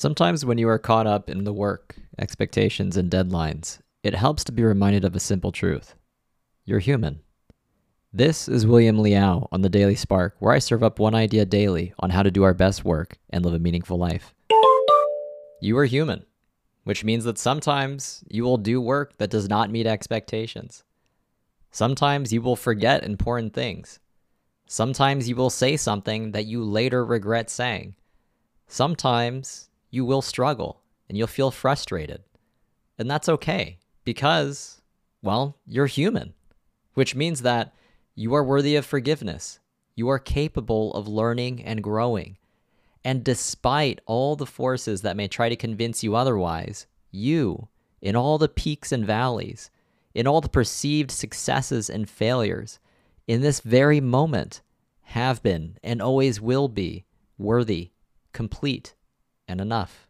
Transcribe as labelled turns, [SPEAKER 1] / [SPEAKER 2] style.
[SPEAKER 1] Sometimes when you are caught up in the work, expectations, and deadlines, it helps to be reminded of a simple truth you're human. This is William Liao on the Daily Spark, where I serve up one idea daily on how to do our best work and live a meaningful life. You are human, which means that sometimes you will do work that does not meet expectations. Sometimes you will forget important things. Sometimes you will say something that you later regret saying. Sometimes you will struggle and you'll feel frustrated. And that's okay because, well, you're human, which means that you are worthy of forgiveness. You are capable of learning and growing. And despite all the forces that may try to convince you otherwise, you, in all the peaks and valleys, in all the perceived successes and failures, in this very moment, have been and always will be worthy, complete, and enough.